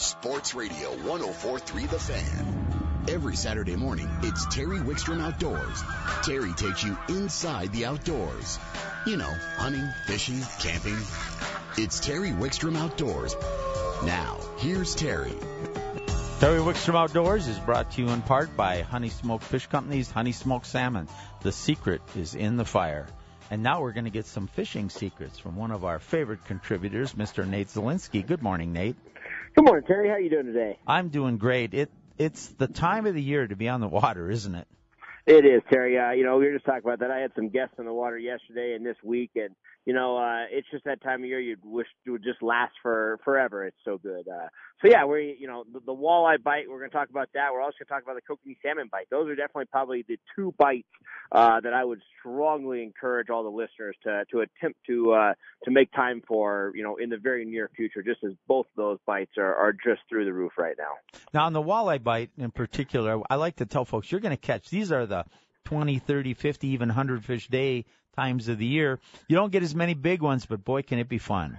Sports Radio 1043 The Fan. Every Saturday morning, it's Terry Wickstrom Outdoors. Terry takes you inside the outdoors. You know, hunting, fishing, camping. It's Terry Wickstrom Outdoors. Now, here's Terry. Terry Wickstrom Outdoors is brought to you in part by Honey Smoke Fish Company's Honey Smoke Salmon. The secret is in the fire. And now we're going to get some fishing secrets from one of our favorite contributors, Mr. Nate Zelinsky. Good morning, Nate. Good morning, Terry. How are you doing today? I'm doing great. It it's the time of the year to be on the water, isn't it? It is, Terry. Uh, you know, we were just talking about that. I had some guests on the water yesterday and this week, and you know, uh, it's just that time of year you'd wish it would just last for forever. It's so good. Uh, so yeah, we, you know, the, the walleye bite. We're going to talk about that. We're also going to talk about the kokanee salmon bite. Those are definitely probably the two bites uh, that I would strongly encourage all the listeners to to attempt to uh, to make time for, you know, in the very near future. Just as both of those bites are are just through the roof right now. Now, on the walleye bite in particular, I like to tell folks you're going to catch. These are the 20, 30, 50, even 100 fish day times of the year. You don't get as many big ones, but boy, can it be fun.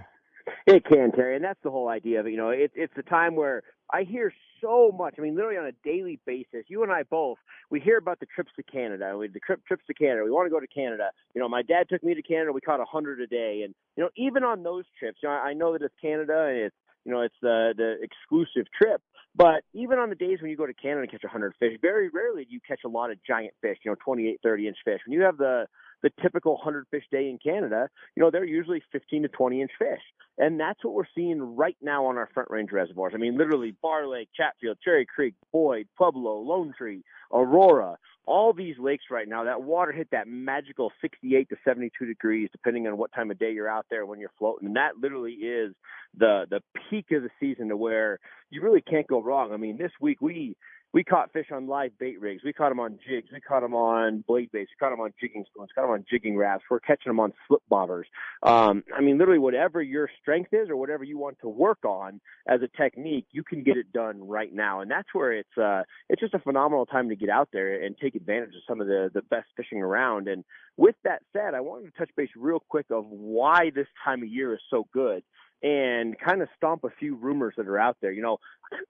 It can, Terry, and that's the whole idea of it. You know, it, it's a time where I hear so much. I mean, literally on a daily basis. You and I both, we hear about the trips to Canada. We, the trip, trips to Canada. We want to go to Canada. You know, my dad took me to Canada. We caught a hundred a day, and you know, even on those trips, you know, I know that it's Canada and it's you know, it's the the exclusive trip. But even on the days when you go to Canada and catch a 100 fish, very rarely do you catch a lot of giant fish, you know, 28, 30 inch fish. When you have the the typical 100 fish day in Canada, you know, they're usually 15 to 20 inch fish. And that's what we're seeing right now on our front range reservoirs. I mean, literally Barr Lake, Chatfield, Cherry Creek, Boyd, Pueblo, Lone Tree, Aurora, all these lakes right now, that water hit that magical 68 to 72 degrees, depending on what time of day you're out there when you're floating. And that literally is the the peak of the season to where you really can't go wrong. I mean, this week we we caught fish on live bait rigs. We caught them on jigs. We caught them on blade baits. We caught them on jigging spoons. Caught them on jigging raps. We're catching them on slip bobbers. Um, I mean, literally, whatever your strength is or whatever you want to work on as a technique, you can get it done right now. And that's where it's uh, it's just a phenomenal time to get out there and take advantage of some of the the best fishing around. And with that said, I wanted to touch base real quick of why this time of year is so good and kind of stomp a few rumors that are out there. You know,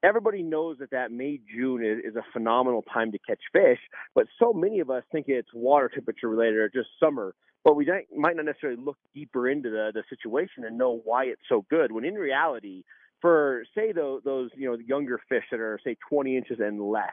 everybody knows that that May June is, a phenomenal time to catch fish, but so many of us think it's water temperature related or just summer. But we might not necessarily look deeper into the the situation and know why it's so good. When in reality, for say those, those you know younger fish that are say 20 inches and less,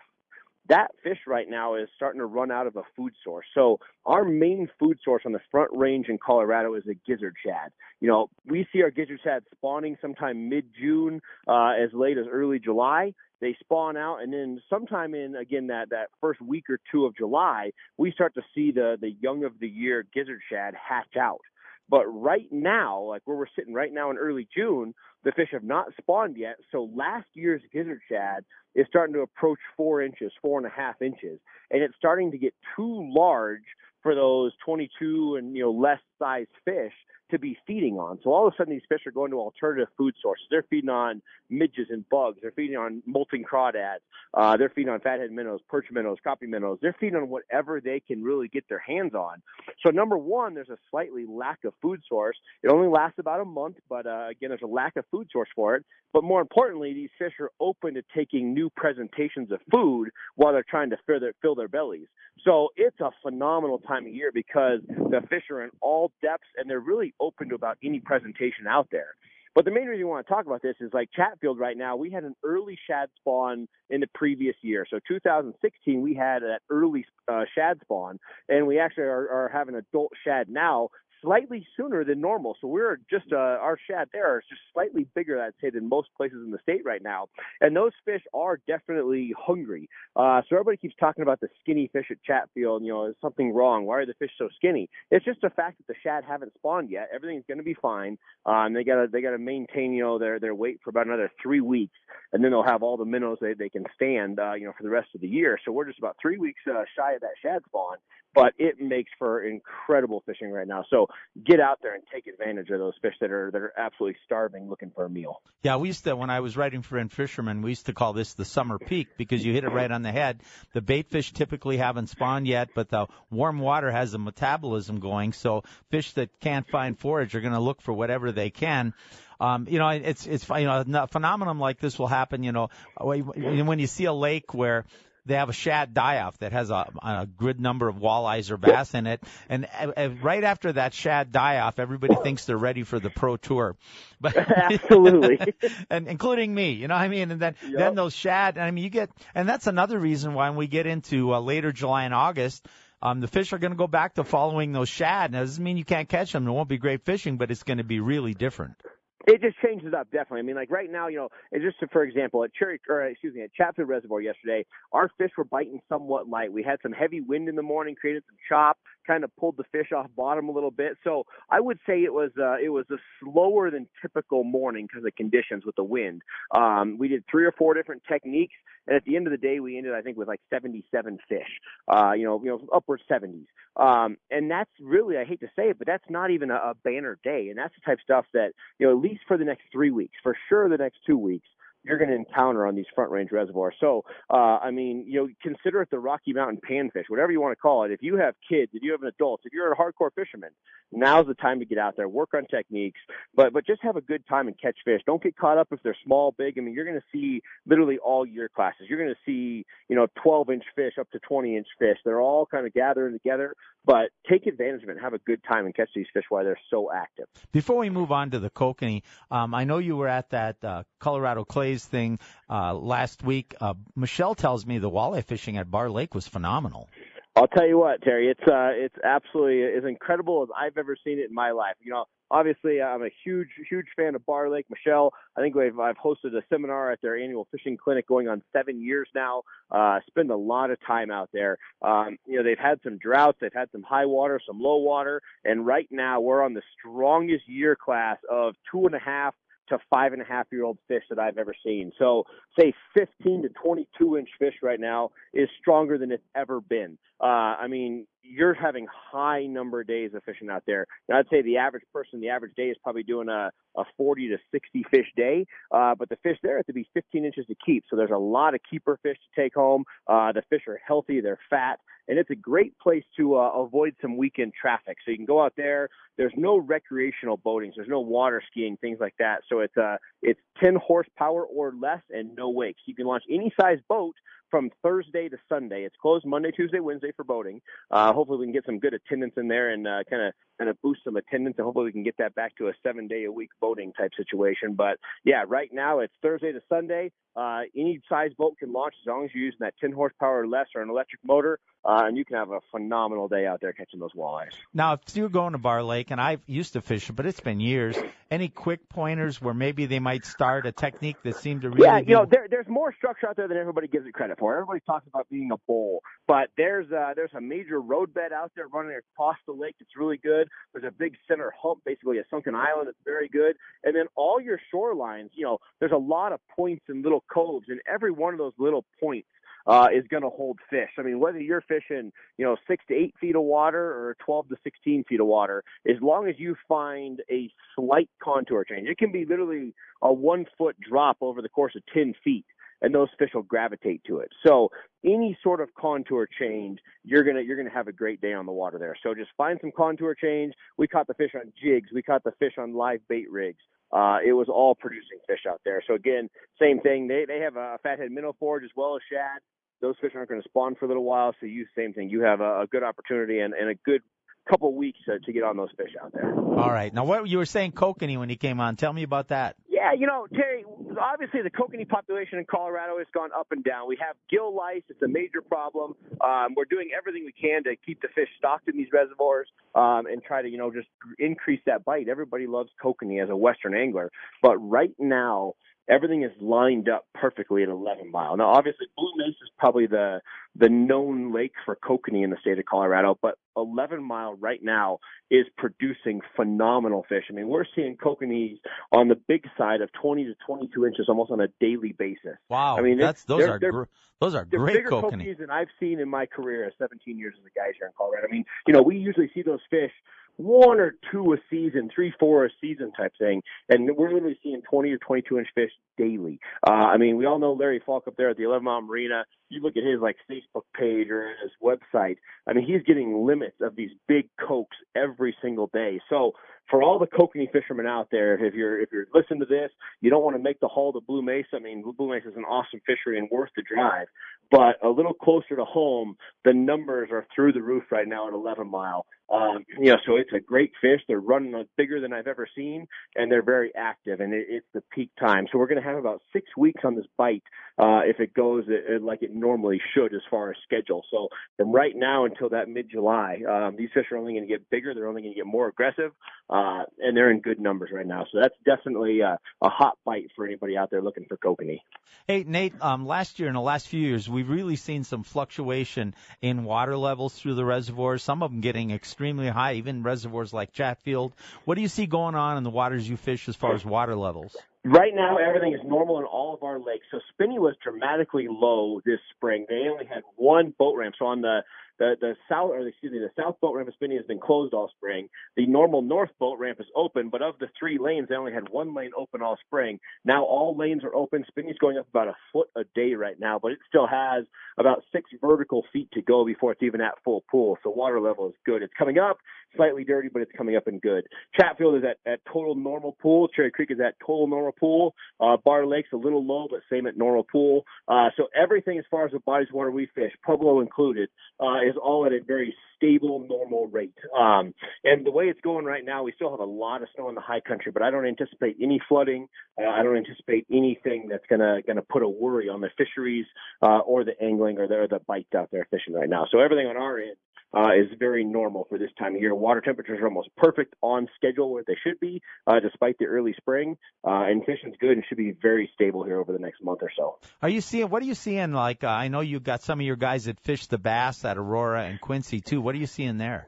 that fish right now is starting to run out of a food source. So our main food source on the front range in Colorado is a gizzard shad. You know, we see our gizzard shad spawning sometime mid-June, uh, as late as early July. They spawn out, and then sometime in again that that first week or two of July, we start to see the the young of the year gizzard shad hatch out. But right now, like where we're sitting right now in early June, the fish have not spawned yet. So last year's gizzard shad is starting to approach four inches, four and a half inches, and it's starting to get too large for those 22 and you know less sized fish to be feeding on. So all of a sudden, these fish are going to alternative food sources. They're feeding on midges and bugs. They're feeding on molting crawdads. Uh, they're feeding on fathead minnows, perch minnows, crappie minnows. They're feeding on whatever they can really get their hands on. So number one, there's a slightly lack of food source. It only lasts about a month, but uh, again, there's a lack of food source for it. But more importantly, these fish are open to taking new presentations of food while they're trying to fill their, fill their bellies. So it's a phenomenal time of year because the fish are in all depths and they're really open to about any presentation out there. But the main reason we want to talk about this is like Chatfield right now, we had an early shad spawn in the previous year. So 2016, we had that early uh, shad spawn, and we actually are, are having adult shad now slightly sooner than normal. So we're just uh, our shad there is just slightly bigger, I'd say, than most places in the state right now. And those fish are definitely hungry. Uh, so everybody keeps talking about the skinny fish at Chatfield. You know, is something wrong? Why are the fish so skinny? It's just the fact that the shad haven't spawned yet. Everything's going to be fine. Um, they gotta they gotta maintain you know their their weight for about another three weeks, and then they'll have all the minnows they they can stand uh, you know for the rest of the year. So we're just about three weeks uh, shy of that shad spawn but it makes for incredible fishing right now. So get out there and take advantage of those fish that are that are absolutely starving, looking for a meal. Yeah, we used to when I was writing for In-Fisherman, we used to call this the summer peak because you hit it right on the head. The bait fish typically haven't spawned yet, but the warm water has a metabolism going, so fish that can't find forage are going to look for whatever they can. Um, you know, it's it's you know a phenomenon like this will happen. You know, when you see a lake where they have a shad die-off that has a, a good number of walleyes or bass in it, and uh, right after that shad die-off, everybody thinks they're ready for the pro tour. But absolutely, and including me, you know, what I mean, and then yep. then those shad, I mean, you get, and that's another reason why when we get into uh, later July and August. Um, the fish are going to go back to following those shad. Now, it doesn't mean you can't catch them. It won't be great fishing, but it's going to be really different. It just changes up definitely. I mean, like right now, you know, just for example, at Cherry or excuse me, at Chatfield Reservoir yesterday, our fish were biting somewhat light. We had some heavy wind in the morning, created some chop, kind of pulled the fish off bottom a little bit. So I would say it was uh, it was a slower than typical morning because of conditions with the wind. Um, we did three or four different techniques, and at the end of the day, we ended I think with like 77 fish. Uh, you know, you know, upward 70s. Um, and that's really I hate to say it, but that's not even a, a banner day, and that's the type of stuff that you know at least for the next three weeks, for sure the next two weeks, you're going to encounter on these front range reservoirs. So, uh, I mean, you know, consider it the Rocky Mountain panfish, whatever you want to call it. If you have kids, if you have an adult, if you're a hardcore fisherman, now's the time to get out there, work on techniques, but but just have a good time and catch fish. Don't get caught up if they're small, big. I mean, you're going to see literally all year classes. You're going to see, you know, 12 inch fish up to 20 inch fish. They're all kind of gathering together. But take advantage of it and have a good time and catch these fish while they're so active. Before we move on to the kokanee, um, I know you were at that uh, Colorado Clays thing uh, last week. Uh, Michelle tells me the walleye fishing at Barr Lake was phenomenal. I'll tell you what, Terry, it's uh, it's absolutely as incredible as I've ever seen it in my life. You know, obviously I'm a huge, huge fan of Barr Lake. Michelle, I think we've I've hosted a seminar at their annual fishing clinic going on seven years now. Uh, spend a lot of time out there. Um, you know, they've had some droughts, they've had some high water, some low water, and right now we're on the strongest year class of two and a half to five and a half year old fish that I've ever seen. So say 15 to 22 inch fish right now is stronger than it's ever been. Uh, I mean, you're having high number of days of fishing out there. And I'd say the average person, the average day is probably doing a, a 40 to 60 fish day. Uh, but the fish there have to be 15 inches to keep. So there's a lot of keeper fish to take home. Uh, the fish are healthy, they're fat, and it's a great place to uh, avoid some weekend traffic. So you can go out there. There's no recreational boating. There's no water skiing, things like that. So it's uh, it's 10 horsepower or less and no wakes. You can launch any size boat from Thursday to Sunday. It's closed Monday, Tuesday, Wednesday for boating. Uh, hopefully we can get some good attendance in there and uh, kind of kind of boost some attendance and hopefully we can get that back to a seven day a week boating type situation. But yeah, right now it's Thursday to Sunday. Uh, any size boat can launch as long as you're using that 10 horsepower or less or an electric motor, uh, and you can have a phenomenal day out there catching those walleyes. Now, if you're going to Barr Lake, and I used to fish it, but it's been years, any quick pointers where maybe they might start a technique that seemed to really Yeah, you know, there, there's more structure out there than everybody gives it credit Everybody talks about being a bowl, but there's uh, there's a major roadbed out there running across the lake that's really good. There's a big center hump, basically a sunken island that's very good. And then all your shorelines, you know, there's a lot of points and little coves, and every one of those little points uh, is going to hold fish. I mean, whether you're fishing, you know, six to eight feet of water or 12 to 16 feet of water, as long as you find a slight contour change, it can be literally a one foot drop over the course of 10 feet and those fish will gravitate to it. So any sort of contour change, you're gonna you're gonna have a great day on the water there. So just find some contour change. We caught the fish on jigs. We caught the fish on live bait rigs. Uh, it was all producing fish out there. So again, same thing. They they have a fathead minnow forage as well as shad. Those fish aren't going to spawn for a little while, so you same thing. You have a, a good opportunity and, and a good couple weeks uh, to get on those fish out there. All right. Now, what you were saying, kokanee, when he came on, tell me about that. Yeah, you know, Terry, obviously the kokanee population in Colorado has gone up and down. We have gill lice; it's a major problem. Um, we're doing everything we can to keep the fish stocked in these reservoirs um, and try to, you know, just increase that bite. Everybody loves kokanee as a Western angler, but right now everything is lined up perfectly at 11 mile. Now, obviously, Blue Mesa is probably the the known lake for kokanee in the state of Colorado, but 11 mile right now is producing phenomenal fish. I mean, we're seeing kokanees on the big side of 20 to 22 inches almost on a daily basis. Wow, I mean, that's those they're, are they're, gr- those are they're great bigger kokanee. than I've seen in my career as 17 years as a guy here in Colorado. I mean, you know, we usually see those fish one or two a season, three, four a season type thing. And we're literally seeing 20 or 22 inch fish daily. Uh, I mean, we all know Larry Falk up there at the 11 Mile Marina. You look at his like Facebook page or his website. I mean, he's getting limits of these big cokes every single day. So for all the kokanee fishermen out there, if you're if you're listening to this, you don't want to make the haul to Blue Mesa. I mean, Blue Mesa is an awesome fishery and worth the drive, but a little closer to home, the numbers are through the roof right now at 11 mile. Um, you know, so it's a great fish. They're running bigger than I've ever seen, and they're very active, and it, it's the peak time. So we're going to have about six weeks on this bite uh, if it goes it, it, like it normally should as far as schedule. So from right now until that mid-July, um, these fish are only going to get bigger. They're only going to get more aggressive, uh, and they're in good numbers right now. So that's definitely uh, a hot bite for anybody out there looking for kokanee. Hey Nate, um, last year in the last few years, we've really seen some fluctuation in water levels through the reservoirs. Some of them getting extremely extremely high, even reservoirs like Chatfield. What do you see going on in the waters you fish as far as water levels? Right now, everything is normal in all of our lakes. So Spinney was dramatically low this spring. They only had one boat ramp. So on the the the south or excuse me, the south boat ramp of Spinney has been closed all spring. The normal north boat ramp is open, but of the three lanes, they only had one lane open all spring. Now all lanes are open. Spinney's going up about a foot a day right now, but it still has about six vertical feet to go before it's even at full pool. So water level is good. It's coming up, slightly dirty, but it's coming up and good. Chatfield is at, at total normal pool. Cherry Creek is at total normal pool. Uh, Barr Lake's a little low, but same at normal pool. Uh, so everything as far as the bodies of water we fish, Pueblo included, uh, is all at a very stable, normal rate. Um, and the way it's going right now, we still have a lot of snow in the high country, but I don't anticipate any flooding. Uh, I don't anticipate anything that's gonna gonna put a worry on the fisheries uh, or the angling or the, the bites out there fishing right now. So everything on our end uh, is very normal for this time of year. Water temperatures are almost perfect on schedule where they should be, uh, despite the early spring. Uh, and fishing's good and should be very stable here over the next month or so. Are you seeing? What are you seeing? Like uh, I know you've got some of your guys that fish the bass at Aurora and Quincy too. What are you seeing there?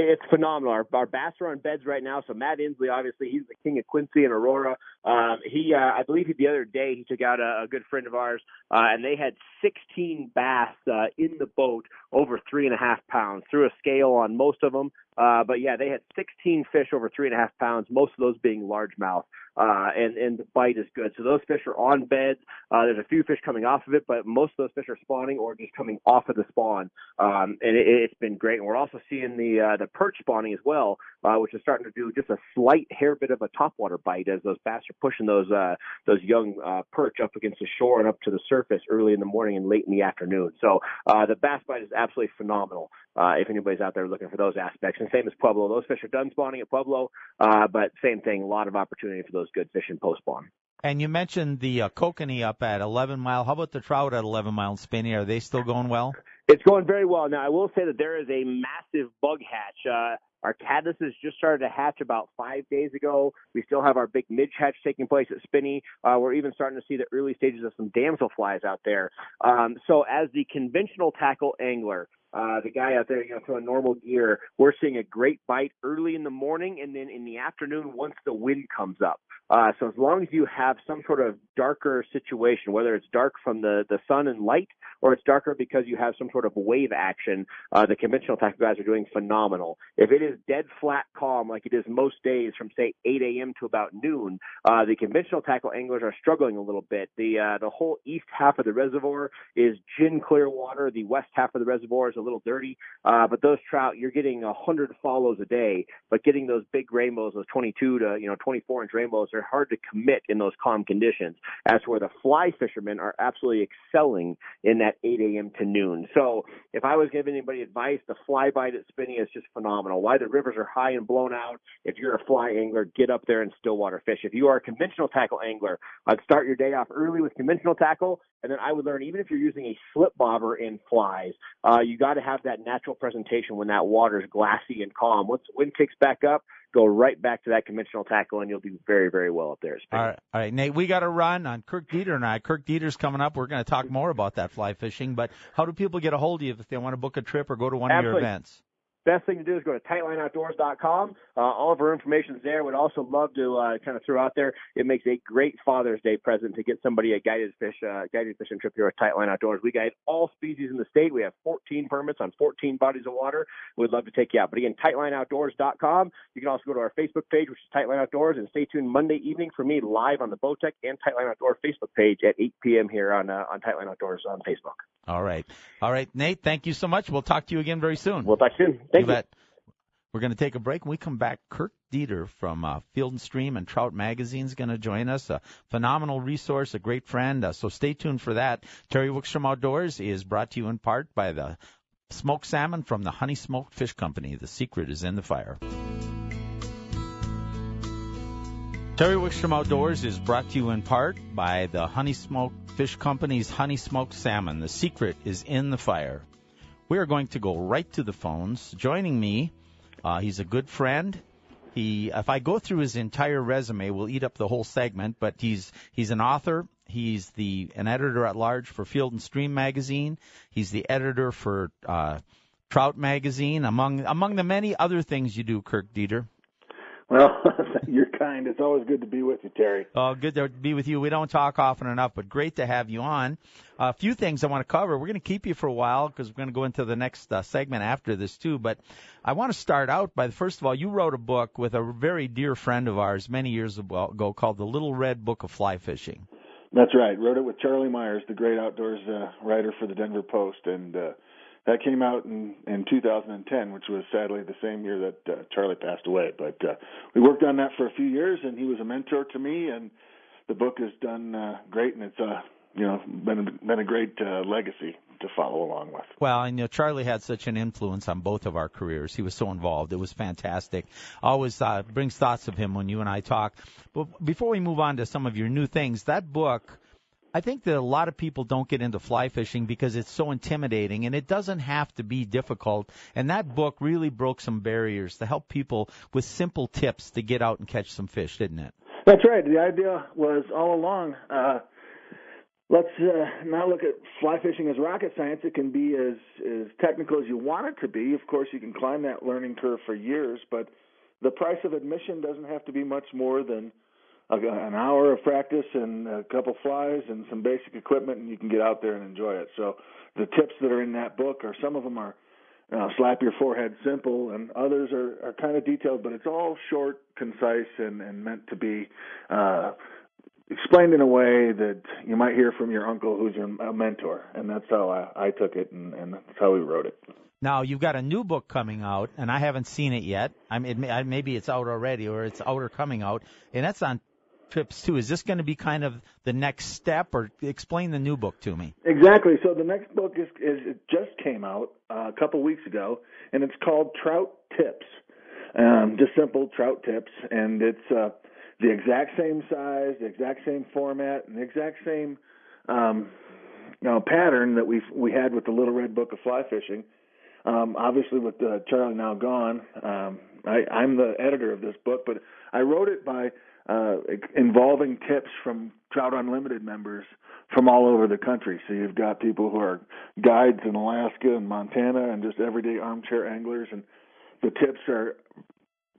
It's phenomenal. Our, our bass are on beds right now. So Matt Inslee, obviously, he's the king of Quincy and Aurora. Um, he, uh, I believe, the other day he took out a, a good friend of ours, uh, and they had 16 bass uh, in the boat over three and a half pounds. Threw a scale on most of them, uh, but yeah, they had 16 fish over three and a half pounds. Most of those being largemouth uh, and and the bite is good. So those fish are on beds. Uh, there's a few fish coming off of it, but most of those fish are spawning or just coming off of the spawn, um, and it, it's been great. And we're also seeing the uh, the perch spawning as well, uh, which is starting to do just a slight hair bit of a topwater bite as those bass are pushing those uh, those young uh, perch up against the shore and up to the surface early in the morning and late in the afternoon. So the bass bite is absolutely phenomenal. If anybody's out there looking for those aspects, and same as Pueblo, those fish are done spawning at Pueblo, but same thing, a lot of opportunity for those those good fish in post spawn. And you mentioned the uh, kokanee up at 11 mile. How about the trout at 11 mile and Spinney? Are they still going well? It's going very well. Now, I will say that there is a massive bug hatch. Uh, our caddises just started to hatch about five days ago. We still have our big midge hatch taking place at Spinney. Uh, we're even starting to see the early stages of some damselflies out there. Um, so, as the conventional tackle angler, uh, the guy out there, you know, throwing normal gear, we're seeing a great bite early in the morning and then in the afternoon once the wind comes up. Uh, so as long as you have some sort of darker situation, whether it's dark from the, the sun and light or it's darker because you have some sort of wave action, uh, the conventional tackle guys are doing phenomenal. If it is dead flat calm like it is most days from say 8 a.m. to about noon, uh, the conventional tackle anglers are struggling a little bit. The, uh, the whole east half of the reservoir is gin clear water. The west half of the reservoir is a little dirty. Uh, but those trout, you're getting a hundred follows a day, but getting those big rainbows, those 22 to, you know, 24 inch rainbows are hard to commit in those calm conditions. As where the fly fishermen are absolutely excelling in that 8 a.m. to noon. So if I was giving anybody advice, the fly bite at Spinney is just phenomenal. Why the rivers are high and blown out. If you're a fly angler, get up there and stillwater fish. If you are a conventional tackle angler, I'd start your day off early with conventional tackle, and then I would learn even if you're using a slip bobber in flies, uh, you got to have that natural presentation when that water is glassy and calm. Once the wind kicks back up, go right back to that conventional tackle, and you'll do very, very well up there. All right, all right, Nate. We got to run on Kirk Deeter and I. Kirk Deeter's coming up. We're going to talk more about that fly fishing. But how do people get a hold of you if they want to book a trip or go to one Absolutely. of your events? Best thing to do is go to tightlineoutdoors.com. Uh, all of our information is there. Would also love to uh, kind of throw out there. It makes a great Father's Day present to get somebody a guided fish uh, guided fishing trip here at Tightline Outdoors. We guide all species in the state. We have 14 permits on 14 bodies of water. We'd love to take you out. But again, tightlineoutdoors.com. You can also go to our Facebook page, which is Tightline Outdoors, and stay tuned Monday evening for me live on the Bowtech and Tightline Outdoors Facebook page at 8 p.m. here on uh, on Tightline Outdoors on Facebook. All right, all right, Nate. Thank you so much. We'll talk to you again very soon. We'll talk soon. Thank you. you. Bet. We're going to take a break. When we come back, Kirk Deeter from uh, Field and Stream and Trout Magazine is going to join us. A phenomenal resource, a great friend. Uh, so stay tuned for that. Terry Wickstrom Outdoors is brought to you in part by the smoked salmon from the Honey Smoked Fish Company. The secret is in the fire. Terry Wickstrom Outdoors is brought to you in part by the Honey Smoked Fish Company's Honey Smoked Salmon. The secret is in the fire. We are going to go right to the phones. Joining me uh, he's a good friend. He, if I go through his entire resume, we'll eat up the whole segment. But he's he's an author. He's the an editor at large for Field and Stream magazine. He's the editor for uh, Trout magazine, among among the many other things you do, Kirk Deeter. Well, you're kind. It's always good to be with you, Terry. Oh, good to be with you. We don't talk often enough, but great to have you on. A few things I want to cover. We're going to keep you for a while because we're going to go into the next uh, segment after this too. But I want to start out by first of all, you wrote a book with a very dear friend of ours many years ago called The Little Red Book of Fly Fishing. That's right. Wrote it with Charlie Meyers, the great outdoors uh, writer for the Denver Post, and. uh that came out in in 2010, which was sadly the same year that uh, Charlie passed away. But uh, we worked on that for a few years, and he was a mentor to me. And the book has done uh, great, and it's uh, you know been been a great uh, legacy to follow along with. Well, and you know, Charlie had such an influence on both of our careers. He was so involved. It was fantastic. Always uh, brings thoughts of him when you and I talk. But before we move on to some of your new things, that book I think that a lot of people don't get into fly fishing because it's so intimidating and it doesn't have to be difficult. And that book really broke some barriers to help people with simple tips to get out and catch some fish, didn't it? That's right. The idea was all along, uh, let's uh, not look at fly fishing as rocket science. It can be as, as technical as you want it to be. Of course, you can climb that learning curve for years, but the price of admission doesn't have to be much more than – an hour of practice and a couple flies and some basic equipment, and you can get out there and enjoy it. So the tips that are in that book are some of them are uh, slap your forehead simple, and others are, are kind of detailed, but it's all short, concise, and, and meant to be uh, explained in a way that you might hear from your uncle who's your, mentor. And that's how I, I took it, and, and that's how we wrote it. Now you've got a new book coming out, and I haven't seen it yet. I mean, maybe it's out already, or it's out or coming out, and that's on trips too. Is this going to be kind of the next step, or explain the new book to me? Exactly. So the next book is, is it just came out uh, a couple weeks ago, and it's called Trout Tips. Um, just simple trout tips, and it's uh, the exact same size, the exact same format, and the exact same um, you know, pattern that we we had with the Little Red Book of Fly Fishing. Um, obviously, with uh, Charlie now gone, um, I, I'm the editor of this book, but I wrote it by uh, involving tips from Trout Unlimited members from all over the country. So you've got people who are guides in Alaska and Montana and just everyday armchair anglers, and the tips are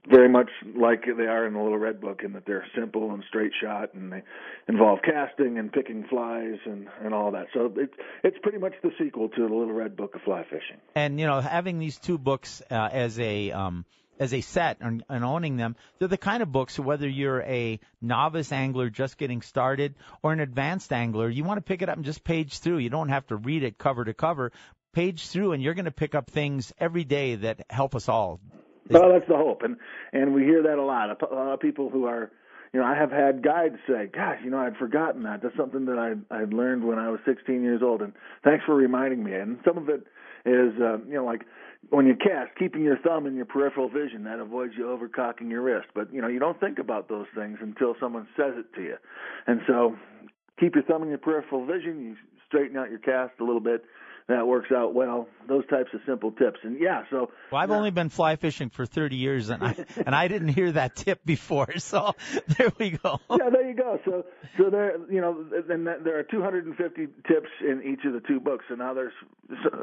very much like they are in the Little Red Book in that they're simple and straight shot, and they involve casting and picking flies and and all that. So it's it's pretty much the sequel to the Little Red Book of Fly Fishing. And you know, having these two books uh, as a um, as a set and, and owning them, they're the kind of books whether you're a novice angler just getting started or an advanced angler, you want to pick it up and just page through. You don't have to read it cover to cover. Page through, and you're going to pick up things every day that help us all. Well, that's the hope, and and we hear that a lot. A lot of people who are you know, I have had guides say, "Gosh, you know, I'd forgotten that. That's something that I I'd learned when I was 16 years old." And thanks for reminding me. And some of it is, uh, you know, like when you cast, keeping your thumb in your peripheral vision that avoids you overcocking your wrist. But you know, you don't think about those things until someone says it to you. And so, keep your thumb in your peripheral vision. You straighten out your cast a little bit, that works out well. Those types of simple tips, and yeah. So well, I've only been fly fishing for 30 years, and I and I didn't hear that tip before. So there we go. Yeah, there you go. So so there, you know, and there are 250 tips in each of the two books, so now there's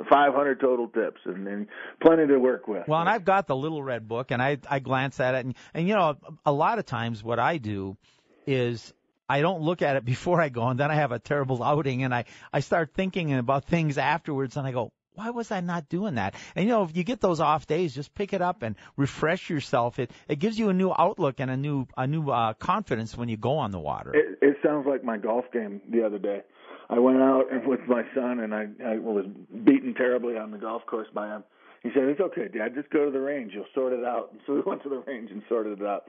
500 total tips, and, and plenty to work with. Well, and I've got the little red book, and I I glance at it, and and you know, a lot of times what I do is I don't look at it before I go, and then I have a terrible outing, and I I start thinking about things afterwards, and I go, why was I not doing that? And you know, if you get those off days, just pick it up and refresh yourself. It it gives you a new outlook and a new a new uh, confidence when you go on the water. It, it sounds like my golf game the other day. I went out with my son, and I I was beaten terribly on the golf course by him. he said, "It's okay, Dad. Just go to the range. You'll sort it out." And so we went to the range and sorted it out.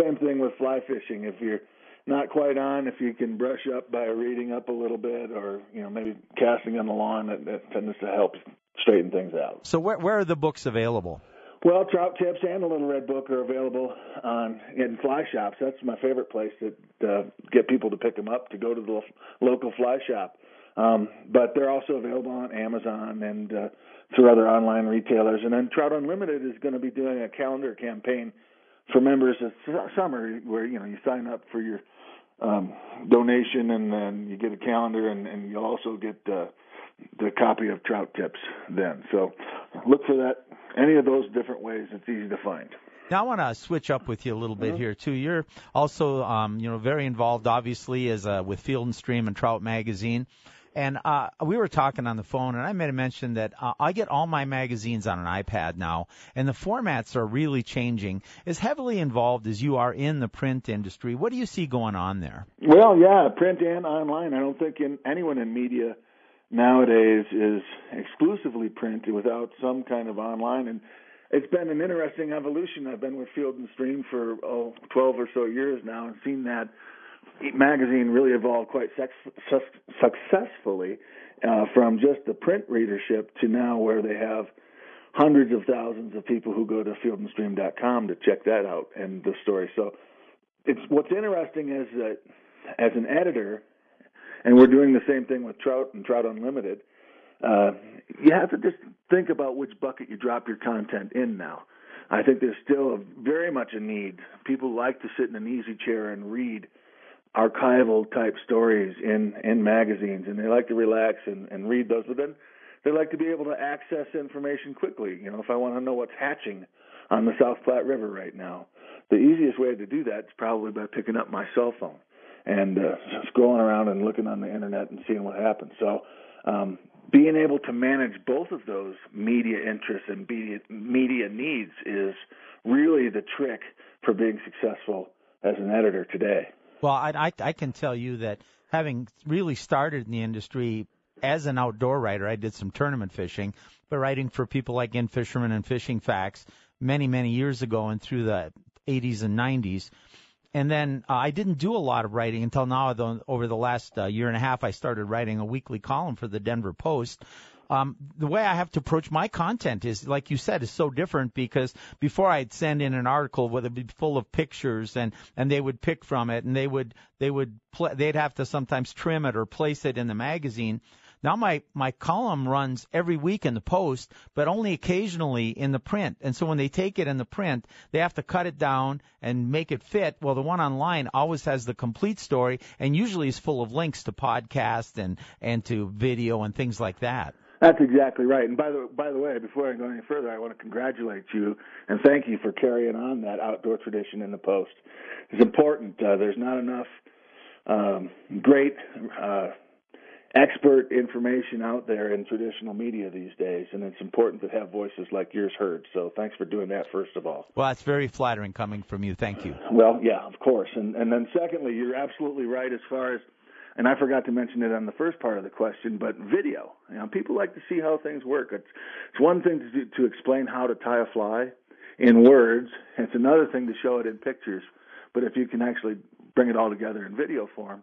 Same thing with fly fishing. If you're not quite on, if you can brush up by reading up a little bit, or you know maybe casting on the lawn, that, that tends to help straighten things out. So where where are the books available? Well, Trout Tips and the Little Red Book are available on in fly shops. That's my favorite place to uh, get people to pick them up to go to the local fly shop. Um, but they're also available on Amazon and uh, through other online retailers. And then Trout Unlimited is going to be doing a calendar campaign for members this summer, where you know you sign up for your um, donation and then you get a calendar, and, and you'll also get uh, the copy of Trout Tips then. So look for that. Any of those different ways, it's easy to find. Now I want to switch up with you a little bit mm-hmm. here too. You're also, um, you know, very involved, obviously, as uh, with Field and Stream and Trout Magazine. And uh, we were talking on the phone, and I made a mention that uh, I get all my magazines on an iPad now, and the formats are really changing. As heavily involved as you are in the print industry, what do you see going on there? Well, yeah, print and online. I don't think in, anyone in media nowadays is exclusively print without some kind of online. And it's been an interesting evolution. I've been with Field and Stream for oh, 12 or so years now, and seen that magazine really evolved quite sex, successfully uh, from just the print readership to now where they have hundreds of thousands of people who go to fieldandstream.com to check that out and the story. So it's what's interesting is that as an editor, and we're doing the same thing with Trout and Trout Unlimited. Uh, you have to just think about which bucket you drop your content in now. I think there's still a, very much a need. People like to sit in an easy chair and read archival type stories in in magazines, and they like to relax and, and read those. But then they like to be able to access information quickly. You know, if I want to know what's hatching on the South Platte River right now, the easiest way to do that is probably by picking up my cell phone and uh, scrolling around and looking on the internet and seeing what happens. So, um, being able to manage both of those media interests and media, media needs is really the trick for being successful as an editor today. Well, I, I, I can tell you that having really started in the industry as an outdoor writer, I did some tournament fishing, but writing for people like In-Fisherman and Fishing Facts many, many years ago and through the 80s and 90s. And then uh, I didn't do a lot of writing until now. Though over the last uh, year and a half, I started writing a weekly column for the Denver Post um, the way I have to approach my content is, like you said, is so different because before I'd send in an article where it'd be full of pictures and and they would pick from it and they would they would pl- they'd have to sometimes trim it or place it in the magazine. Now my my column runs every week in the post, but only occasionally in the print. And so when they take it in the print, they have to cut it down and make it fit. Well, the one online always has the complete story and usually is full of links to podcasts and and to video and things like that. That's exactly right. And by the by the way, before I go any further, I want to congratulate you and thank you for carrying on that outdoor tradition in the post. It's important. Uh, there's not enough um, great uh, expert information out there in traditional media these days, and it's important to have voices like yours heard. So thanks for doing that, first of all. Well, that's very flattering coming from you. Thank you. Well, yeah, of course. And and then secondly, you're absolutely right as far as and I forgot to mention it on the first part of the question, but video. You know, people like to see how things work. It's it's one thing to to explain how to tie a fly in words. It's another thing to show it in pictures. But if you can actually bring it all together in video form,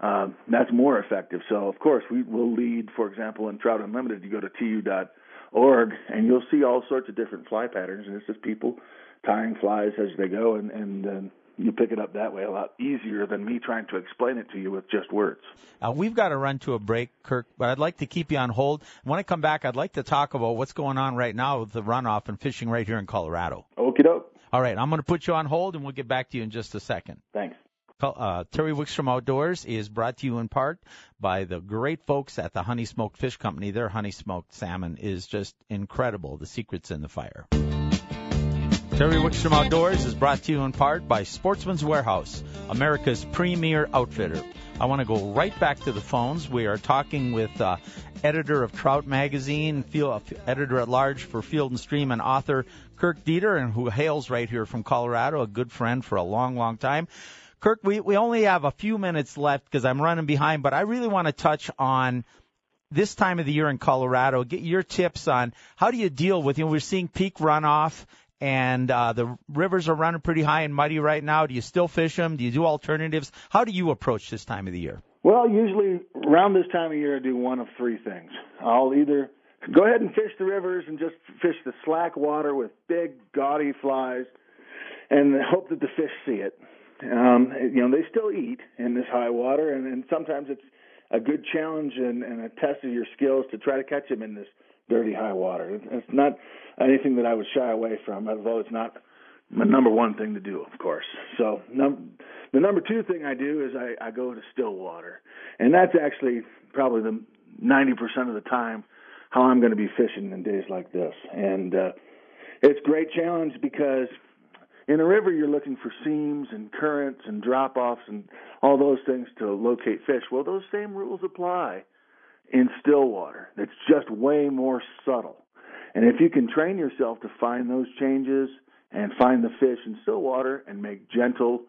um, that's more effective. So of course we will lead, for example, in Trout Unlimited. You go to tu.org and you'll see all sorts of different fly patterns, and it's just people tying flies as they go, and and, and you pick it up that way a lot easier than me trying to explain it to you with just words. Uh, we've got to run to a break, Kirk, but I'd like to keep you on hold. When I come back, I'd like to talk about what's going on right now with the runoff and fishing right here in Colorado. Okie doke. All right, I'm going to put you on hold, and we'll get back to you in just a second. Thanks. Uh, Terry Wickstrom Outdoors is brought to you in part by the great folks at the Honey Smoked Fish Company. Their honey smoked salmon is just incredible. The secret's in the fire. Terry Wickstrom Outdoors is brought to you in part by Sportsman's Warehouse, America's premier outfitter. I want to go right back to the phones. We are talking with uh, editor of Trout Magazine, field, editor at large for Field and Stream, and author Kirk Deeter, and who hails right here from Colorado, a good friend for a long, long time. Kirk, we, we only have a few minutes left because I'm running behind, but I really want to touch on this time of the year in Colorado. Get your tips on how do you deal with, you know, we're seeing peak runoff and uh, the rivers are running pretty high and muddy right now. Do you still fish them? Do you do alternatives? How do you approach this time of the year? Well, usually around this time of year, I do one of three things. I'll either go ahead and fish the rivers and just fish the slack water with big, gaudy flies and hope that the fish see it. Um, you know, they still eat in this high water, and, and sometimes it's a good challenge and, and a test of your skills to try to catch them in this dirty high water. It's not anything that I would shy away from, although it's not my number one thing to do, of course. So num- the number two thing I do is I, I go to still water, and that's actually probably the 90% of the time how I'm going to be fishing in days like this. And uh, it's great challenge because in a river you're looking for seams and currents and drop offs and all those things to locate fish. Well, those same rules apply in still water. It's just way more subtle. And if you can train yourself to find those changes and find the fish in still water and make gentle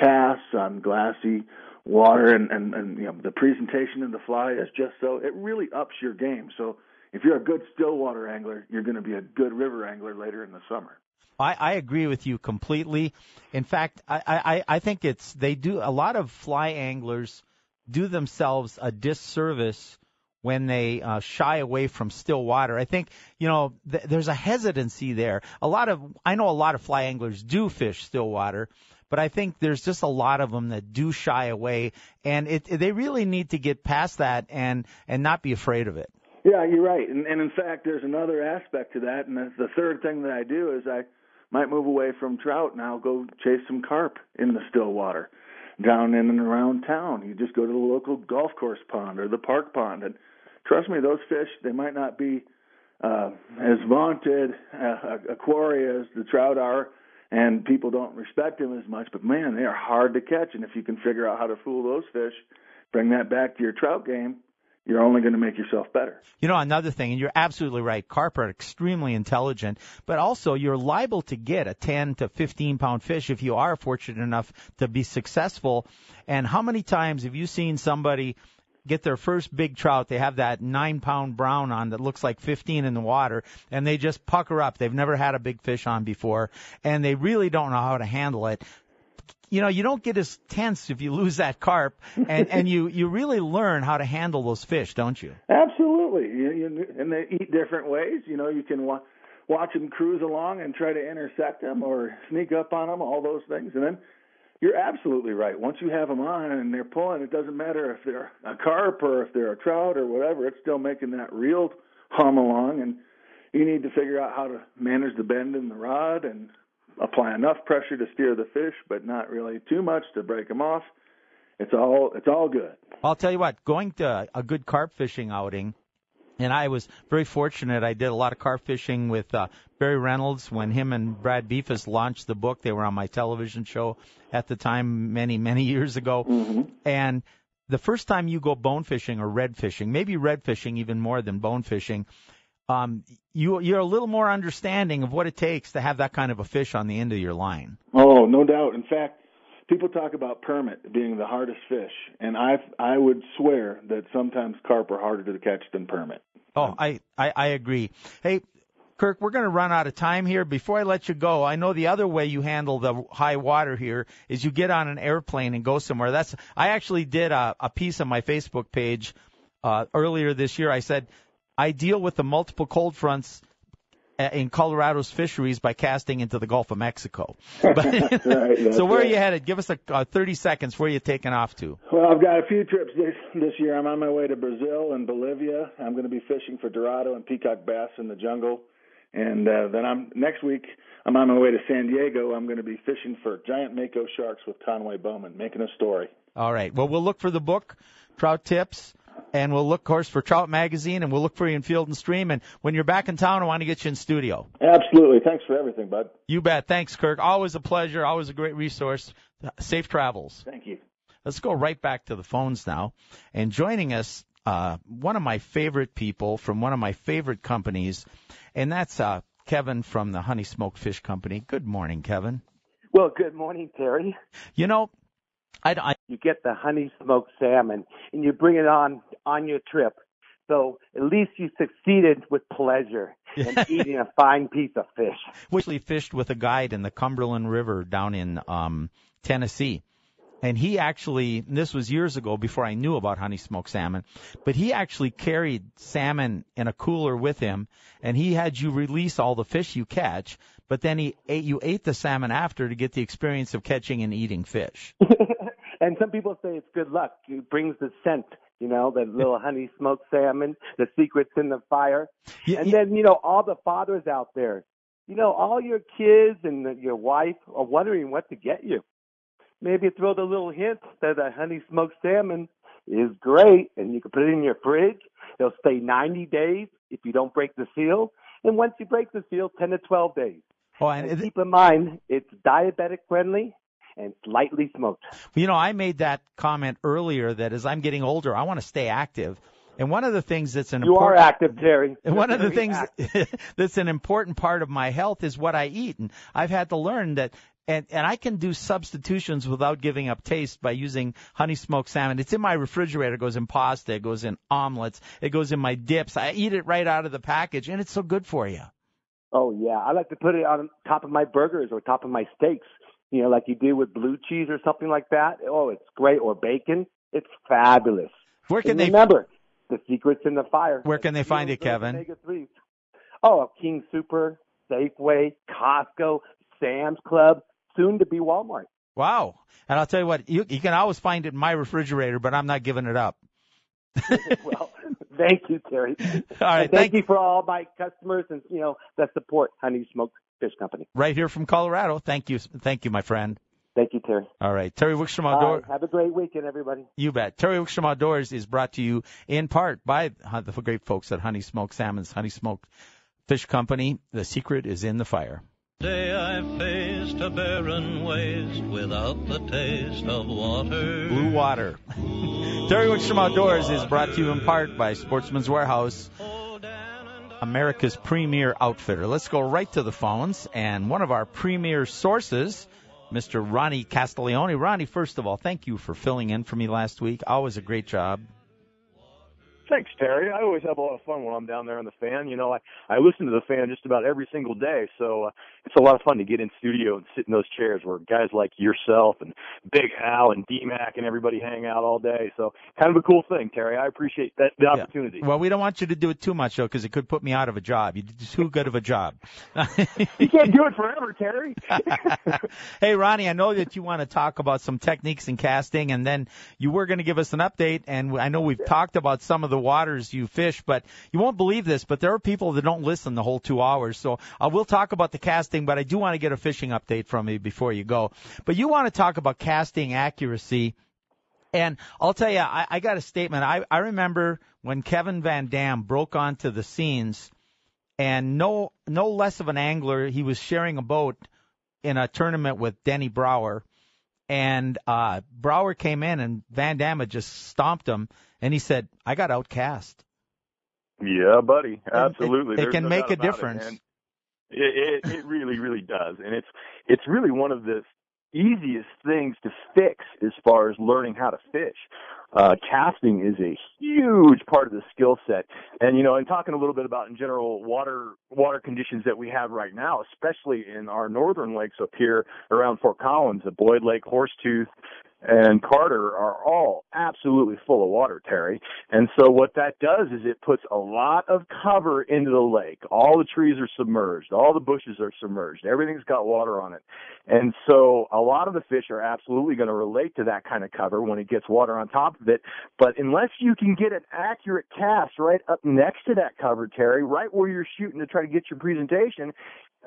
casts on glassy water and, and, and you know the presentation of the fly is just so it really ups your game. So if you're a good still water angler, you're going to be a good river angler later in the summer. I, I agree with you completely. In fact, I, I, I think it's they do a lot of fly anglers do themselves a disservice when they uh, shy away from still water. I think you know th- there's a hesitancy there. A lot of I know a lot of fly anglers do fish still water, but I think there's just a lot of them that do shy away, and it, they really need to get past that and and not be afraid of it. Yeah, you're right, and, and in fact, there's another aspect to that, and the, the third thing that I do is I might move away from trout and I'll go chase some carp in the still water down in and around town. You just go to the local golf course pond or the park pond, and trust me, those fish they might not be uh, as vaunted uh, a quarry as the trout are, and people don't respect them as much. But man, they are hard to catch, and if you can figure out how to fool those fish, bring that back to your trout game, you're only going to make yourself better. You know, another thing, and you're absolutely right, carp are extremely intelligent, but also you're liable to get a 10 to 15 pound fish if you are fortunate enough to be successful. And how many times have you seen somebody get their first big trout, they have that nine pound brown on that looks like 15 in the water, and they just pucker up. They've never had a big fish on before, and they really don't know how to handle it you know, you don't get as tense if you lose that carp, and and you you really learn how to handle those fish, don't you? Absolutely, you, you, and they eat different ways. You know, you can wa- watch them cruise along and try to intersect them or sneak up on them, all those things, and then you're absolutely right. Once you have them on and they're pulling, it doesn't matter if they're a carp or if they're a trout or whatever. It's still making that reel hum along, and you need to figure out how to manage the bend in the rod and apply enough pressure to steer the fish, but not really too much to break them off. It's all it's all good. I'll tell you what, going to a good carp fishing outing, and I was very fortunate. I did a lot of carp fishing with uh, Barry Reynolds when him and Brad Befus launched the book. They were on my television show at the time, many many years ago, mm-hmm. and the first time you go bone fishing or red fishing, maybe red fishing even more than bone fishing, um, you you're a little more understanding of what it takes to have that kind of a fish on the end of your line. Oh, no doubt. In fact, people talk about permit being the hardest fish, and I I would swear that sometimes carp are harder to catch than permit. Oh, I I, I agree. Hey. Kirk, we're going to run out of time here. Before I let you go, I know the other way you handle the high water here is you get on an airplane and go somewhere. That's I actually did a, a piece on my Facebook page uh, earlier this year. I said I deal with the multiple cold fronts in Colorado's fisheries by casting into the Gulf of Mexico. But, right, so where right. are you headed? Give us a uh, 30 seconds. Where are you taking off to? Well, I've got a few trips this this year. I'm on my way to Brazil and Bolivia. I'm going to be fishing for dorado and peacock bass in the jungle, and uh, then I'm next week. I'm on my way to San Diego. I'm going to be fishing for giant mako sharks with Conway Bowman, making a story. All right. Well, we'll look for the book, Trout Tips and we'll look, of course, for Trout Magazine, and we'll look for you in Field and Stream. And when you're back in town, I want to get you in studio. Absolutely. Thanks for everything, bud. You bet. Thanks, Kirk. Always a pleasure. Always a great resource. Safe travels. Thank you. Let's go right back to the phones now. And joining us, uh, one of my favorite people from one of my favorite companies, and that's uh, Kevin from the Honey Smoked Fish Company. Good morning, Kevin. Well, good morning, Terry. You know, I, I you get the honey smoked salmon and you bring it on on your trip. So at least you succeeded with pleasure in eating a fine piece of fish. We fished with a guide in the Cumberland River down in um, Tennessee. And he actually, this was years ago before I knew about honey smoked salmon, but he actually carried salmon in a cooler with him and he had you release all the fish you catch, but then he ate, you ate the salmon after to get the experience of catching and eating fish. and some people say it's good luck. It brings the scent you know, the little honey smoked salmon, the secrets in the fire. Yeah, and yeah. then, you know, all the fathers out there, you know, all your kids and the, your wife are wondering what to get you. Maybe throw the little hint that a honey smoked salmon is great and you can put it in your fridge. It'll stay 90 days if you don't break the seal. And once you break the seal, 10 to 12 days. Oh, and, and keep in mind, it's diabetic friendly and lightly smoked. You know, I made that comment earlier that as I'm getting older, I want to stay active. And one of the things that's an you important, are active, Terry. And one of the things that's an important part of my health is what I eat, and I've had to learn that. And, and I can do substitutions without giving up taste by using honey smoked salmon. It's in my refrigerator. It goes in pasta. It goes in omelets. It goes in my dips. I eat it right out of the package, and it's so good for you. Oh yeah, I like to put it on top of my burgers or top of my steaks you know, like you do with blue cheese or something like that. Oh, it's great. Or bacon. It's fabulous. Where can and they remember the secrets in the fire? Where can they find it, Kevin? Omega-3s. Oh, King Super, Safeway, Costco, Sam's Club, soon to be Walmart. Wow. And I'll tell you what, you, you can always find it in my refrigerator, but I'm not giving it up. well, thank you, Terry. All right. Thank, thank you for all my customers and, you know, that support Honey Smoked Fish Company. Right here from Colorado. Thank you. Thank you, my friend. Thank you, Terry. All right. Terry Wickstrom Outdoors. Uh, have a great weekend, everybody. You bet. Terry Wickstrom Outdoors is brought to you in part by the great folks at Honey Smoked Salmon's Honey Smoked Fish Company. The secret is in the fire. Day I faced a barren waste without the taste of water. Blue water. Terry Wickstrom Outdoors is brought to you in part by Sportsman's Warehouse. America's premier outfitter. Let's go right to the phones. And one of our premier sources, Mr. Ronnie Castiglione. Ronnie, first of all, thank you for filling in for me last week. Always a great job. Thanks, Terry. I always have a lot of fun when I'm down there on the fan. You know, I I listen to the fan just about every single day, so uh, it's a lot of fun to get in studio and sit in those chairs where guys like yourself and Big Al and D-Mac and everybody hang out all day. So kind of a cool thing, Terry. I appreciate that the opportunity. Yeah. Well, we don't want you to do it too much though, because it could put me out of a job. You did too good of a job. you can't do it forever, Terry. hey, Ronnie, I know that you want to talk about some techniques in casting, and then you were going to give us an update, and I know we've yeah. talked about some of the waters you fish, but you won't believe this, but there are people that don't listen the whole two hours. So uh, we'll talk about the casting, but I do want to get a fishing update from you before you go. But you want to talk about casting accuracy. And I'll tell you, I, I got a statement. I, I remember when Kevin Van Dam broke onto the scenes, and no no less of an angler, he was sharing a boat in a tournament with Denny Brauer, and uh, Brauer came in and Van Dam had just stomped him, and he said, "I got outcast." Yeah, buddy, absolutely. It, it, it can no make a difference. It, it, it, it really, really does, and it's it's really one of the easiest things to fix as far as learning how to fish. Uh, casting is a huge part of the skill set. And, you know, and talking a little bit about in general water, water conditions that we have right now, especially in our northern lakes up here around Fort Collins, the Boyd Lake, Horsetooth, and Carter are all absolutely full of water, Terry. And so what that does is it puts a lot of cover into the lake. All the trees are submerged. All the bushes are submerged. Everything's got water on it. And so a lot of the fish are absolutely going to relate to that kind of cover when it gets water on top of it. But unless you can get an accurate cast right up next to that cover, Terry, right where you're shooting to try to get your presentation,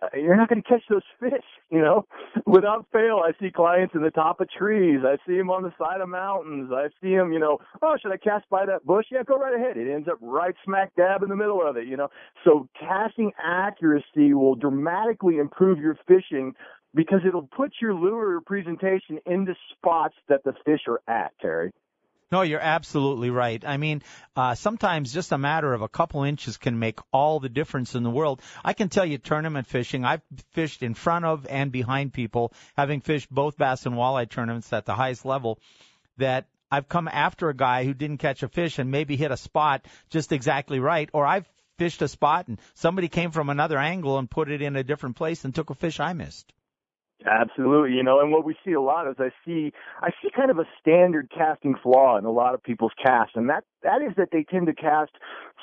Uh, you're not going to catch those fish, you know. Without fail, I see clients in the top of trees. I see them on the side of mountains. I see them, you know, oh, should I cast by that bush? Yeah, go right ahead. It ends up right smack dab in the middle of it, you know. So casting accuracy will dramatically improve your fishing because it'll put your lure presentation into spots that the fish are at, Terry. No, you're absolutely right. I mean, uh, sometimes just a matter of a couple inches can make all the difference in the world. I can tell you tournament fishing, I've fished in front of and behind people, having fished both bass and walleye tournaments at the highest level, that I've come after a guy who didn't catch a fish and maybe hit a spot just exactly right, or I've fished a spot and somebody came from another angle and put it in a different place and took a fish I missed. Absolutely, you know, and what we see a lot is I see I see kind of a standard casting flaw in a lot of people's casts, and that that is that they tend to cast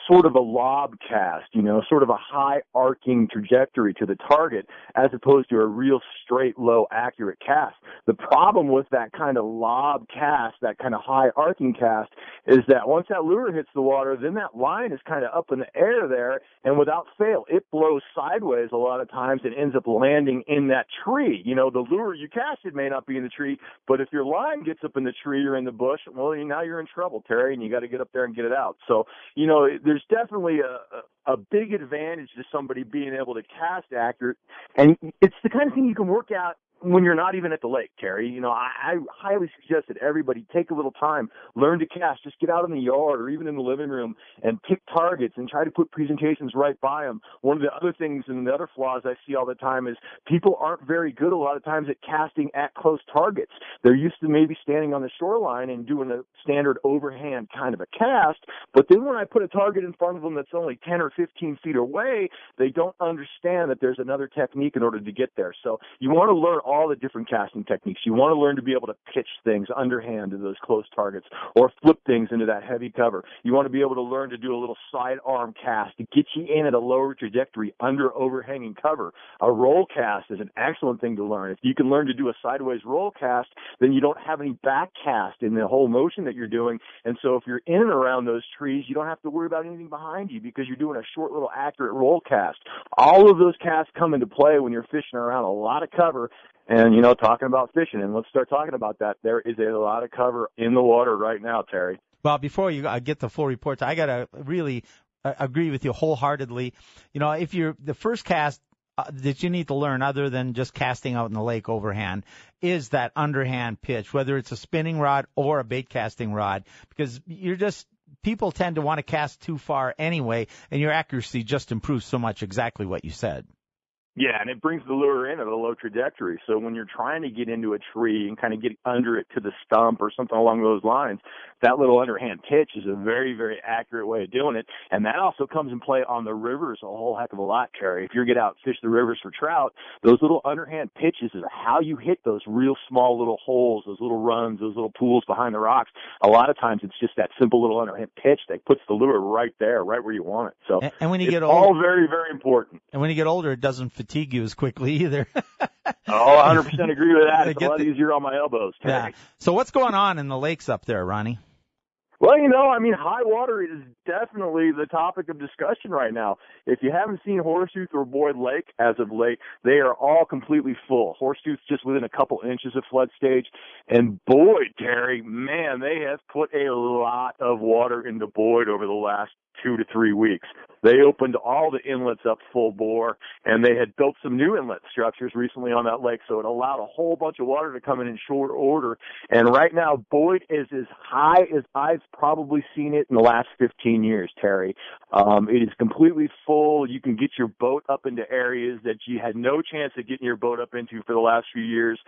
sort of a lob cast, you know, sort of a high arcing trajectory to the target as opposed to a real straight, low, accurate cast. The problem with that kind of lob cast, that kind of high arcing cast, is that once that lure hits the water, then that line is kind of up in the air there, and without fail, it blows sideways a lot of times and ends up landing in that tree. You know, the lure you casted may not be in the tree, but if your line gets up in the tree or in the bush, well, now you're in trouble, Terry, and you got to get up there and get it out. So, you know, there's definitely a, a big advantage to somebody being able to cast accurate, and it's the kind of thing you can work out when you're not even at the lake, Terry. You know, I, I highly suggest that everybody take a little time, learn to cast, just get out in the yard or even in the living room and pick targets and try to put presentations right by them. One of the other things and the other flaws I see all the time is people aren't very good a lot of times at casting at close targets. They're used to maybe standing on the shoreline and doing a standard overhand kind of a cast, but then when I put a target in front of them that's only 10 or 15 feet away, they don't understand that there's another technique in order to get there. So you want to learn all the different casting techniques. You want to learn to be able to pitch things underhand to those close targets or flip things into that heavy cover. You want to be able to learn to do a little side arm cast to get you in at a lower trajectory under overhanging cover. A roll cast is an excellent thing to learn. If you can learn to do a sideways roll cast, then you don't have any back cast in the whole motion that you're doing. And so if you're in and around those trees, you don't have to worry about anything behind you because you're doing a short little accurate roll cast. All of those casts come into play when you're fishing around a lot of cover and, you know, talking about fishing, and let's start talking about that. There is a lot of cover in the water right now, Terry. Well, before you get the full reports, I got to really uh, agree with you wholeheartedly. You know, if you're the first cast uh, that you need to learn other than just casting out in the lake overhand is that underhand pitch, whether it's a spinning rod or a bait casting rod, because you're just people tend to want to cast too far anyway, and your accuracy just improves so much. Exactly what you said. Yeah, and it brings the lure in at a low trajectory. So when you're trying to get into a tree and kind of get under it to the stump or something along those lines, that little underhand pitch is a very, very accurate way of doing it. And that also comes in play on the rivers a whole heck of a lot, Terry. If you get out fish the rivers for trout, those little underhand pitches are how you hit those real small little holes, those little runs, those little pools behind the rocks. A lot of times it's just that simple little underhand pitch that puts the lure right there, right where you want it. So and, and when you get older, all very, very important. And when you get older, it doesn't fatigue you as quickly either. oh, 100% agree with that. It's a lot the, easier on my elbows. Yeah. So what's going on in the lakes up there, Ronnie? Well, you know, I mean, high water is definitely the topic of discussion right now. If you haven't seen Horsetooth or Boyd Lake as of late, they are all completely full. Horsetooth's just within a couple inches of flood stage. And Boyd, Terry, man, they have put a lot of water into Boyd over the last two to three weeks. They opened all the inlets up full bore and they had built some new inlet structures recently on that lake. So it allowed a whole bunch of water to come in in short order. And right now, Boyd is as high as I've probably seen it in the last 15 years, Terry. Um, it is completely full. You can get your boat up into areas that you had no chance of getting your boat up into for the last few years.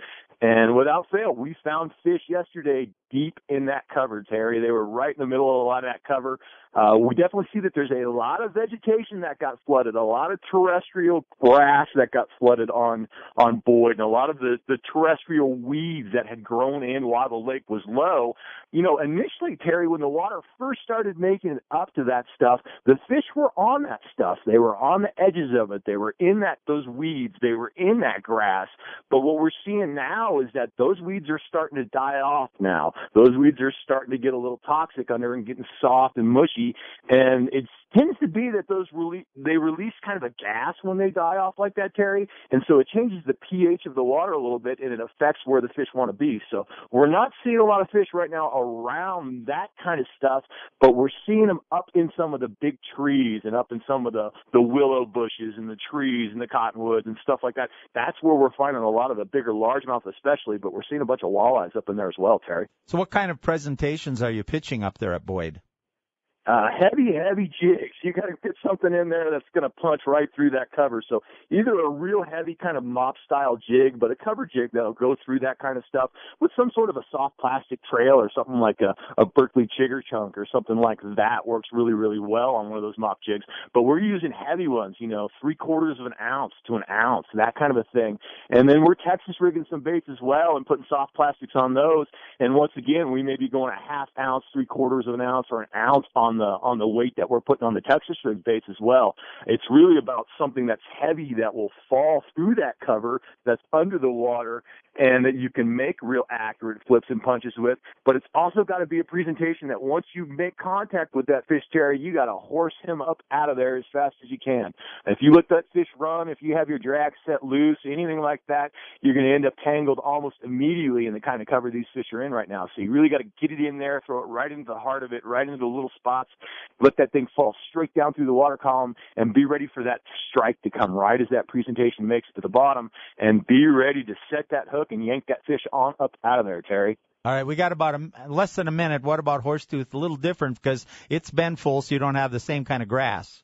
And without fail, we found fish yesterday deep in that cover, Terry. They were right in the middle of a lot of that cover. Uh, we definitely see that there's a lot of vegetation that got flooded, a lot of terrestrial grass that got flooded on on Boyd, and a lot of the the terrestrial weeds that had grown in while the lake was low. You know, initially, Terry, when the water first started making it up to that stuff, the fish were on that stuff. They were on the edges of it. They were in that those weeds. They were in that grass. But what we're seeing now is that those weeds are starting to die off now. Those weeds are starting to get a little toxic under and getting soft and mushy, and it tends to be that those release they release kind of a gas when they die off like that, Terry, and so it changes the pH of the water a little bit, and it affects where the fish want to be. So we're not seeing a lot of fish right now around that kind of stuff, but we're seeing them up in some of the big trees and up in some of the the willow bushes and the trees and the cottonwoods and stuff like that. That's where we're finding a lot of the bigger largemouth, especially, but we're seeing a bunch of walleyes up in there as well, Terry. So what kind of presentations are you pitching up there at Boyd? Uh, heavy, heavy jigs. You got to get something in there that's going to punch right through that cover. So either a real heavy kind of mop style jig, but a cover jig that'll go through that kind of stuff with some sort of a soft plastic trail or something like a, a Berkley Chigger chunk or something like that works really, really well on one of those mop jigs. But we're using heavy ones, you know, three quarters of an ounce to an ounce, that kind of a thing. And then we're Texas rigging some baits as well and putting soft plastics on those. And once again, we may be going a half ounce, three quarters of an ounce, or an ounce on the on the weight that we're putting on the Texas rig baits as well. It's really about something that's heavy that will fall through that cover that's under the water and that you can make real accurate flips and punches with. But it's also got to be a presentation that once you make contact with that fish, Terry, you got to horse him up out of there as fast as you can. If you let that fish run, if you have your drag set loose, anything like that, you're going to end up tangled almost immediately in the kind of cover these fish are in right now. So you really got to get it in there, throw it right into the heart of it, right into the little spots, let that thing fall straight down through the water column, and be ready for that strike to come right as that presentation makes it to the bottom, and be ready to set that hook and yank that fish on up out of there, Terry. All right, we got about a, less than a minute. What about Horsetooth? A little different because it's been full, so you don't have the same kind of grass.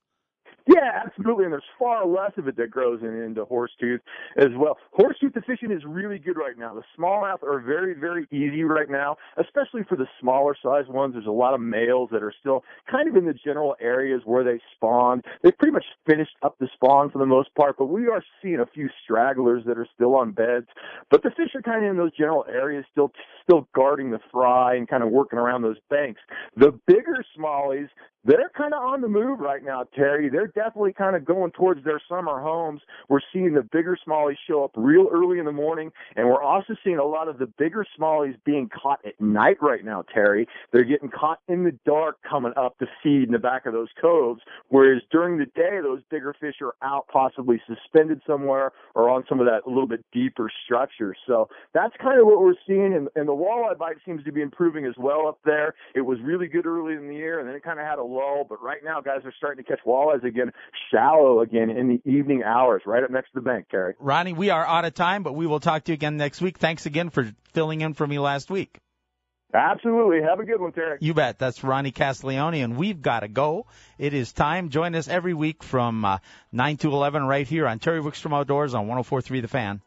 Yeah, absolutely. And there's far less of it that grows in, into horsetooth as well. Horsetooth fishing is really good right now. The smallmouth are very, very easy right now, especially for the smaller size ones. There's a lot of males that are still kind of in the general areas where they spawn. They've pretty much finished up the spawn for the most part, but we are seeing a few stragglers that are still on beds. But the fish are kind of in those general areas, still, still guarding the fry and kind of working around those banks. The bigger smallies, they're kind of on the move right now, Terry. They're definitely kind of going towards their summer homes. We're seeing the bigger smallies show up real early in the morning, and we're also seeing a lot of the bigger smallies being caught at night right now, Terry. They're getting caught in the dark coming up to feed in the back of those coves, whereas during the day, those bigger fish are out possibly suspended somewhere or on some of that a little bit deeper structure. So that's kind of what we're seeing, and, and the walleye bite seems to be improving as well up there. It was really good early in the year, and then it kind of had a lull. But right now, guys are starting to catch walleyes again, shallow again in the evening hours, right up next to the bank, Terry. Ronnie, we are out of time, but we will talk to you again next week. Thanks again for filling in for me last week. Absolutely. Have a good one, Terry. You bet. That's Ronnie Castiglione, and we've got to go. It is time. Join us every week from uh, 9 to 11 right here on Terry Wickstrom Outdoors on 104.3 The Fan.